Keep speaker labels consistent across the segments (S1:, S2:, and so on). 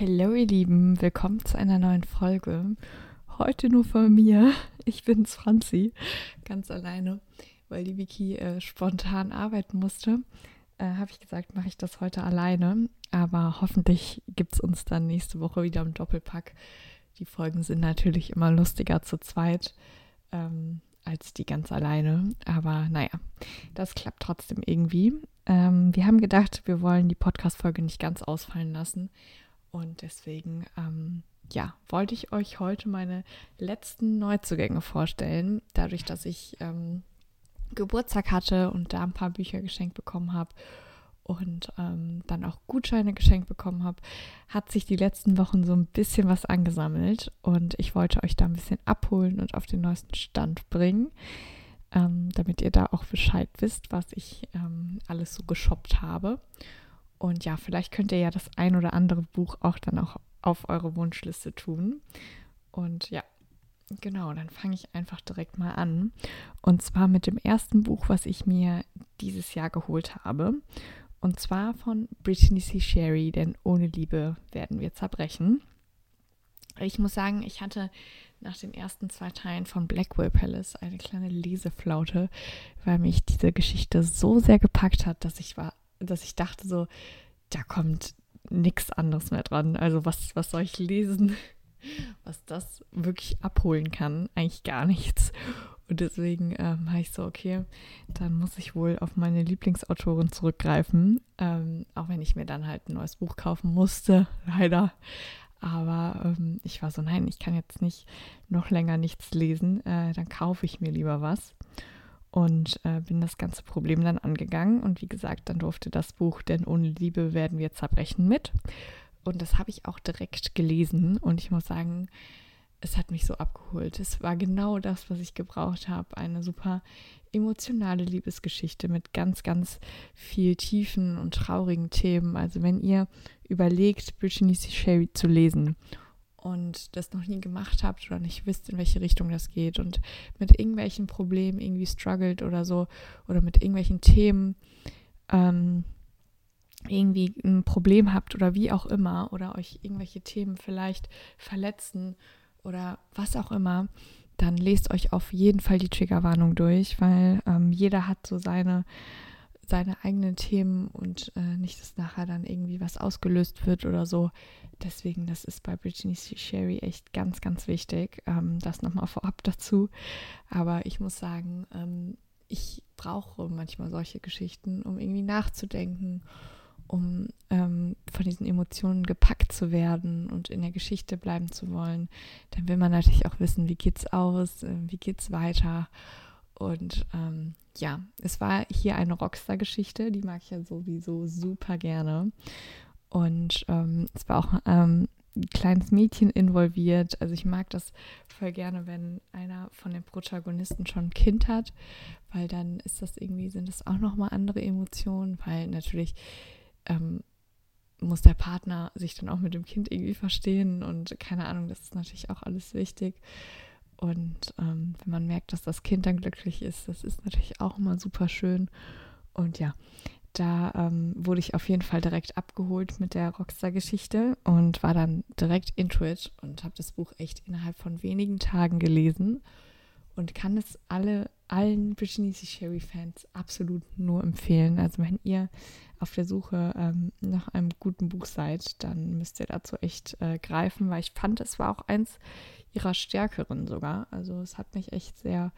S1: Hallo ihr Lieben, willkommen zu einer neuen Folge. Heute nur von mir. Ich bin's Franzi, ganz alleine, weil die Vicky äh, spontan arbeiten musste. Äh, Habe ich gesagt, mache ich das heute alleine. Aber hoffentlich gibt es uns dann nächste Woche wieder im Doppelpack. Die Folgen sind natürlich immer lustiger zu zweit ähm, als die ganz alleine. Aber naja, das klappt trotzdem irgendwie. Ähm, wir haben gedacht, wir wollen die Podcast-Folge nicht ganz ausfallen lassen und deswegen, ähm, ja, wollte ich euch heute meine letzten Neuzugänge vorstellen. Dadurch, dass ich ähm, Geburtstag hatte und da ein paar Bücher geschenkt bekommen habe und ähm, dann auch Gutscheine geschenkt bekommen habe, hat sich die letzten Wochen so ein bisschen was angesammelt und ich wollte euch da ein bisschen abholen und auf den neuesten Stand bringen, ähm, damit ihr da auch Bescheid wisst, was ich ähm, alles so geshoppt habe. Und ja, vielleicht könnt ihr ja das ein oder andere Buch auch dann auch auf eure Wunschliste tun. Und ja, genau, dann fange ich einfach direkt mal an. Und zwar mit dem ersten Buch, was ich mir dieses Jahr geholt habe. Und zwar von Brittany C. Sherry, denn ohne Liebe werden wir zerbrechen. Ich muss sagen, ich hatte nach den ersten zwei Teilen von Blackwell Palace eine kleine Leseflaute, weil mich diese Geschichte so sehr gepackt hat, dass ich war dass ich dachte so, da kommt nichts anderes mehr dran. Also was, was soll ich lesen, was das wirklich abholen kann? Eigentlich gar nichts. Und deswegen ähm, habe ich so, okay, dann muss ich wohl auf meine Lieblingsautorin zurückgreifen. Ähm, auch wenn ich mir dann halt ein neues Buch kaufen musste, leider. Aber ähm, ich war so, nein, ich kann jetzt nicht noch länger nichts lesen. Äh, dann kaufe ich mir lieber was und äh, bin das ganze Problem dann angegangen. Und wie gesagt, dann durfte das Buch Denn ohne Liebe werden wir zerbrechen mit. Und das habe ich auch direkt gelesen. Und ich muss sagen, es hat mich so abgeholt. Es war genau das, was ich gebraucht habe. Eine super emotionale Liebesgeschichte mit ganz, ganz viel tiefen und traurigen Themen. Also wenn ihr überlegt, Brittany C. Sherry zu lesen und das noch nie gemacht habt oder nicht wisst, in welche Richtung das geht und mit irgendwelchen Problemen irgendwie struggelt oder so oder mit irgendwelchen Themen ähm, irgendwie ein Problem habt oder wie auch immer oder euch irgendwelche Themen vielleicht verletzen oder was auch immer, dann lest euch auf jeden Fall die Triggerwarnung durch, weil ähm, jeder hat so seine seine eigenen Themen und äh, nicht, dass nachher dann irgendwie was ausgelöst wird oder so. Deswegen, das ist bei Brittany Sherry echt ganz, ganz wichtig. Ähm, das nochmal vorab dazu. Aber ich muss sagen, ähm, ich brauche manchmal solche Geschichten, um irgendwie nachzudenken, um ähm, von diesen Emotionen gepackt zu werden und in der Geschichte bleiben zu wollen. Dann will man natürlich auch wissen, wie geht's aus, äh, wie geht's weiter. Und ähm, ja, es war hier eine Rockstar-Geschichte, die mag ich ja sowieso super gerne. Und ähm, es war auch ähm, ein kleines Mädchen involviert. Also ich mag das voll gerne, wenn einer von den Protagonisten schon ein Kind hat, weil dann ist das irgendwie, sind das auch nochmal andere Emotionen, weil natürlich ähm, muss der Partner sich dann auch mit dem Kind irgendwie verstehen und keine Ahnung, das ist natürlich auch alles wichtig. Und ähm, wenn man merkt, dass das Kind dann glücklich ist, das ist natürlich auch immer super schön. Und ja, da ähm, wurde ich auf jeden Fall direkt abgeholt mit der Rockstar-Geschichte und war dann direkt into it und habe das Buch echt innerhalb von wenigen Tagen gelesen und kann es alle, allen Brittany Sherry-Fans absolut nur empfehlen. Also wenn ihr auf der Suche ähm, nach einem guten Buch seid, dann müsst ihr dazu echt äh, greifen, weil ich fand, es war auch eins ihrer stärkeren sogar. Also es hat mich echt sehr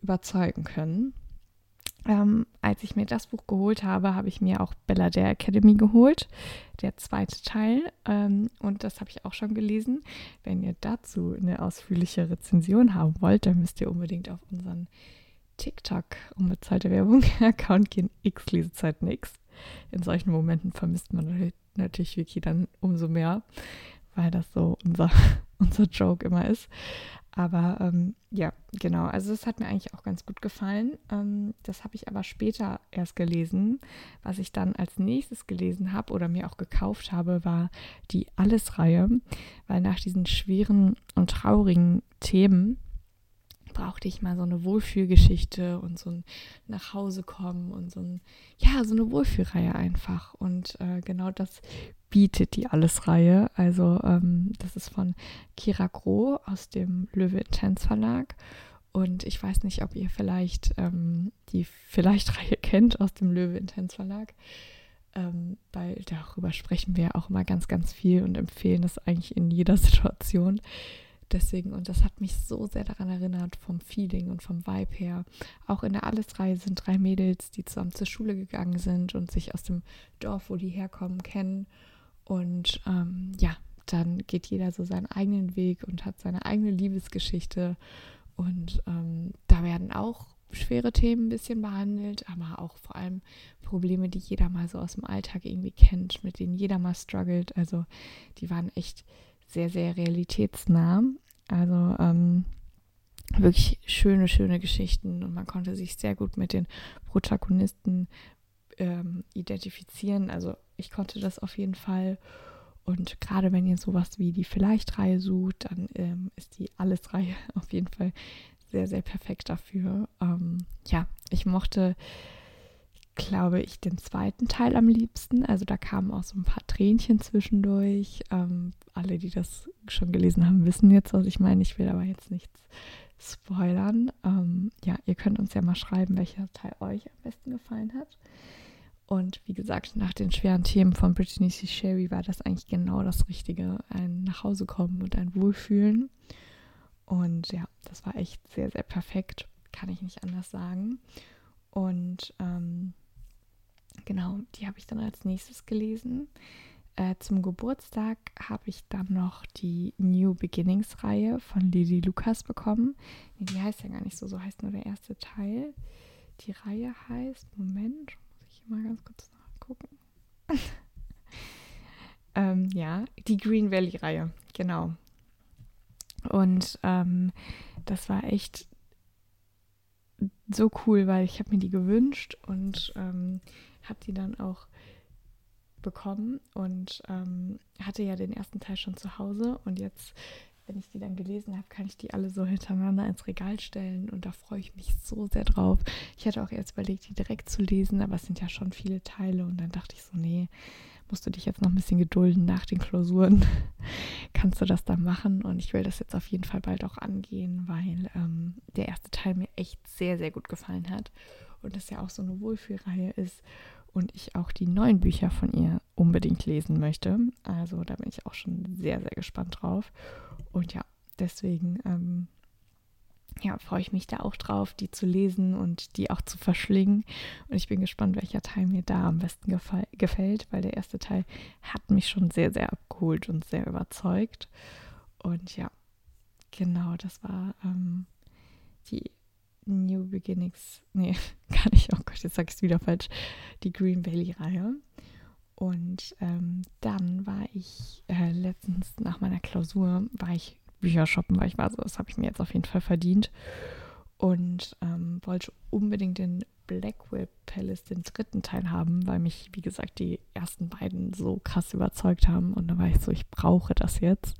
S1: überzeugen können. Ähm, als ich mir das Buch geholt habe, habe ich mir auch Bella der Academy geholt, der zweite Teil. Ähm, und das habe ich auch schon gelesen. Wenn ihr dazu eine ausführliche Rezension haben wollt, dann müsst ihr unbedingt auf unseren TikTok unbezahlte Werbung Account gehen. X Lesezeit nix. In solchen Momenten vermisst man natürlich Wiki dann umso mehr, weil das so unser, unser Joke immer ist. Aber ähm, ja, genau. Also es hat mir eigentlich auch ganz gut gefallen. Ähm, das habe ich aber später erst gelesen. Was ich dann als nächstes gelesen habe oder mir auch gekauft habe, war die Alles-Reihe. Weil nach diesen schweren und traurigen Themen brauchte ich mal so eine Wohlfühlgeschichte und so ein Nachhausekommen und so ein, ja, so eine Wohlfühlreihe einfach. Und äh, genau das bietet die Alles-Reihe. Also ähm, das ist von Kira Groh aus dem Löwe Intense Verlag. Und ich weiß nicht, ob ihr vielleicht ähm, die Vielleicht-Reihe kennt aus dem Löwe Intense Verlag. Ähm, weil darüber sprechen wir auch immer ganz, ganz viel und empfehlen das eigentlich in jeder Situation. Deswegen, und das hat mich so sehr daran erinnert, vom Feeling und vom Vibe her. Auch in der Alles-Reihe sind drei Mädels, die zusammen zur Schule gegangen sind und sich aus dem Dorf, wo die herkommen, kennen. Und ähm, ja, dann geht jeder so seinen eigenen Weg und hat seine eigene Liebesgeschichte. Und ähm, da werden auch schwere Themen ein bisschen behandelt, aber auch vor allem Probleme, die jeder mal so aus dem Alltag irgendwie kennt, mit denen jeder mal struggelt. Also die waren echt sehr, sehr realitätsnah. Also ähm, wirklich schöne, schöne Geschichten und man konnte sich sehr gut mit den Protagonisten ähm, identifizieren. Also ich konnte das auf jeden Fall. Und gerade wenn ihr sowas wie die Vielleicht-Reihe sucht, dann ähm, ist die Alles-Reihe auf jeden Fall sehr, sehr perfekt dafür. Ähm, ja, ich mochte glaube ich, den zweiten Teil am liebsten. Also da kamen auch so ein paar Tränchen zwischendurch. Ähm, alle, die das schon gelesen haben, wissen jetzt, was ich meine. Ich will aber jetzt nichts spoilern. Ähm, ja, ihr könnt uns ja mal schreiben, welcher Teil euch am besten gefallen hat. Und wie gesagt, nach den schweren Themen von Brittany C. Sherry war das eigentlich genau das Richtige. Ein Nachhausekommen und ein Wohlfühlen. Und ja, das war echt sehr, sehr perfekt. Kann ich nicht anders sagen. Und ähm, Genau, die habe ich dann als nächstes gelesen. Äh, zum Geburtstag habe ich dann noch die New Beginnings-Reihe von Lili Lukas bekommen. Nee, die heißt ja gar nicht so, so heißt nur der erste Teil. Die Reihe heißt, Moment, muss ich hier mal ganz kurz nachgucken. ähm, ja, die Green Valley-Reihe, genau. Und ähm, das war echt so cool, weil ich habe mir die gewünscht und ähm, habe die dann auch bekommen und ähm, hatte ja den ersten Teil schon zu Hause und jetzt, wenn ich die dann gelesen habe, kann ich die alle so hintereinander ins Regal stellen und da freue ich mich so sehr drauf. Ich hatte auch erst überlegt, die direkt zu lesen, aber es sind ja schon viele Teile und dann dachte ich so, nee, musst du dich jetzt noch ein bisschen gedulden nach den Klausuren. Kannst du das dann machen und ich will das jetzt auf jeden Fall bald auch angehen, weil ähm, der erste Teil mir echt sehr, sehr gut gefallen hat und das ja auch so eine Wohlfühlreihe ist und ich auch die neuen Bücher von ihr unbedingt lesen möchte. Also da bin ich auch schon sehr, sehr gespannt drauf. Und ja, deswegen ähm, ja, freue ich mich da auch drauf, die zu lesen und die auch zu verschlingen. Und ich bin gespannt, welcher Teil mir da am besten gefällt, weil der erste Teil hat mich schon sehr, sehr abgeholt und sehr überzeugt. Und ja, genau, das war ähm, die New Beginnings, nee, gar nicht, oh Gott, jetzt sag ich es wieder falsch, die Green Valley-Reihe. Und ähm, dann war ich äh, letztens nach meiner Klausur, war ich Bücher shoppen, weil ich war so, das habe ich mir jetzt auf jeden Fall verdient. Und ähm, wollte unbedingt den Blackwell Palace, den dritten Teil haben, weil mich, wie gesagt, die ersten beiden so krass überzeugt haben. Und da war ich so, ich brauche das jetzt.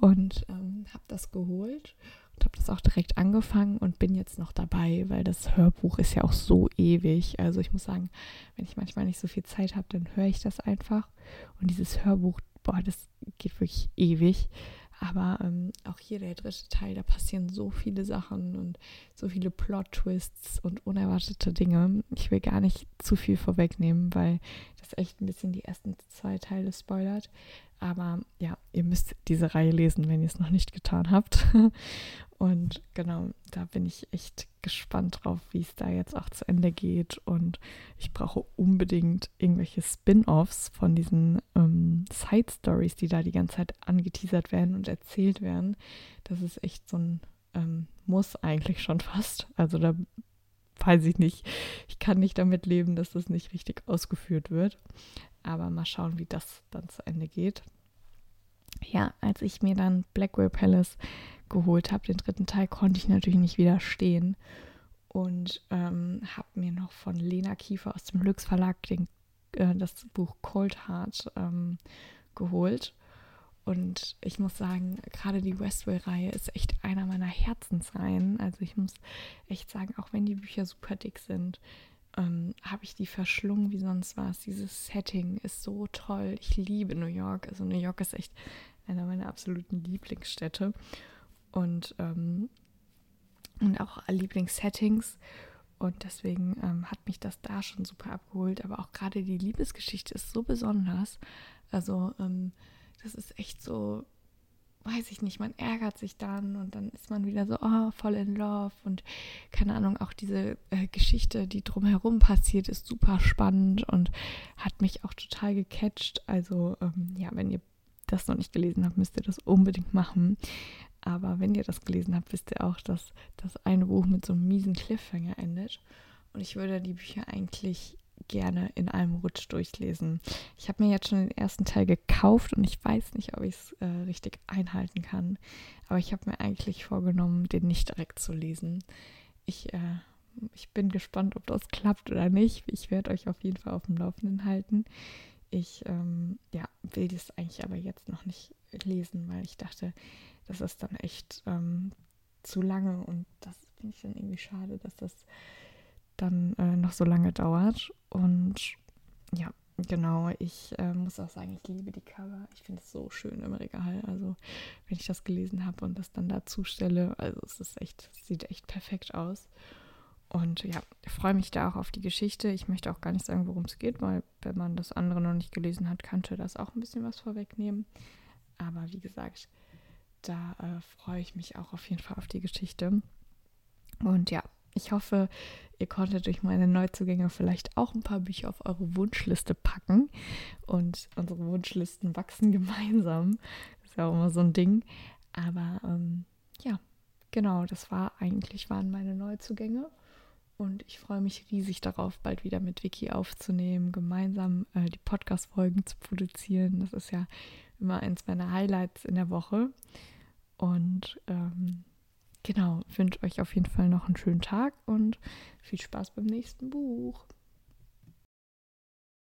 S1: Und ähm, habe das geholt und habe das auch direkt angefangen und bin jetzt noch dabei, weil das Hörbuch ist ja auch so ewig. Also ich muss sagen, wenn ich manchmal nicht so viel Zeit habe, dann höre ich das einfach. Und dieses Hörbuch, boah, das geht wirklich ewig. Aber ähm, auch hier der dritte Teil, da passieren so viele Sachen und so viele Plot-Twists und unerwartete Dinge. Ich will gar nicht zu viel vorwegnehmen, weil das echt ein bisschen die ersten zwei Teile spoilert. Aber ja, ihr müsst diese Reihe lesen, wenn ihr es noch nicht getan habt. Und genau, da bin ich echt gespannt drauf, wie es da jetzt auch zu Ende geht. Und ich brauche unbedingt irgendwelche Spin-offs von diesen ähm, Side-Stories, die da die ganze Zeit angeteasert werden und erzählt werden. Das ist echt so ein ähm, Muss eigentlich schon fast. Also da weiß ich nicht. Ich kann nicht damit leben, dass das nicht richtig ausgeführt wird. Aber mal schauen, wie das dann zu Ende geht. Ja, als ich mir dann Blackwell Palace geholt habe, den dritten Teil, konnte ich natürlich nicht widerstehen und ähm, habe mir noch von Lena Kiefer aus dem Lux Verlag den, äh, das Buch Cold Heart ähm, geholt. Und ich muss sagen, gerade die Westwell-Reihe ist echt einer meiner Herzensreihen. Also ich muss echt sagen, auch wenn die Bücher super dick sind, ähm, habe ich die verschlungen wie sonst was. Dieses Setting ist so toll. Ich liebe New York. Also New York ist echt einer meiner absoluten Lieblingsstädte. Und, ähm, und auch Lieblingssettings. Und deswegen ähm, hat mich das da schon super abgeholt. Aber auch gerade die Liebesgeschichte ist so besonders. Also ähm, das ist echt so, weiß ich nicht, man ärgert sich dann und dann ist man wieder so, oh, voll in love. Und keine Ahnung, auch diese äh, Geschichte, die drumherum passiert, ist super spannend und hat mich auch total gecatcht. Also ähm, ja, wenn ihr das noch nicht gelesen habt, müsst ihr das unbedingt machen. Aber wenn ihr das gelesen habt, wisst ihr auch, dass das eine Buch mit so einem miesen Cliffhanger endet. Und ich würde die Bücher eigentlich gerne in einem Rutsch durchlesen. Ich habe mir jetzt schon den ersten Teil gekauft und ich weiß nicht, ob ich es äh, richtig einhalten kann. Aber ich habe mir eigentlich vorgenommen, den nicht direkt zu lesen. Ich, äh, ich bin gespannt, ob das klappt oder nicht. Ich werde euch auf jeden Fall auf dem Laufenden halten. Ich ähm, ja, will das eigentlich aber jetzt noch nicht lesen, weil ich dachte, das ist dann echt ähm, zu lange und das finde ich dann irgendwie schade, dass das dann äh, noch so lange dauert. Und ja, genau, ich äh, muss auch sagen, ich liebe die Cover. Ich finde es so schön im Regal. Also, wenn ich das gelesen habe und das dann dazu stelle, also es ist echt, sieht echt perfekt aus. Und ja, ich freue mich da auch auf die Geschichte. Ich möchte auch gar nicht sagen, worum es geht, weil wenn man das andere noch nicht gelesen hat, könnte das auch ein bisschen was vorwegnehmen. Aber wie gesagt, da äh, freue ich mich auch auf jeden Fall auf die Geschichte. Und ja, ich hoffe, ihr konntet durch meine Neuzugänge vielleicht auch ein paar Bücher auf eure Wunschliste packen. Und unsere Wunschlisten wachsen gemeinsam. Das ist ja auch immer so ein Ding. Aber ähm, ja, genau, das war eigentlich waren meine Neuzugänge. Und ich freue mich riesig darauf, bald wieder mit Vicky aufzunehmen, gemeinsam äh, die Podcast-Folgen zu produzieren. Das ist ja immer eins meiner Highlights in der Woche. Und ähm, genau, wünsche euch auf jeden Fall noch einen schönen Tag und viel Spaß beim nächsten Buch.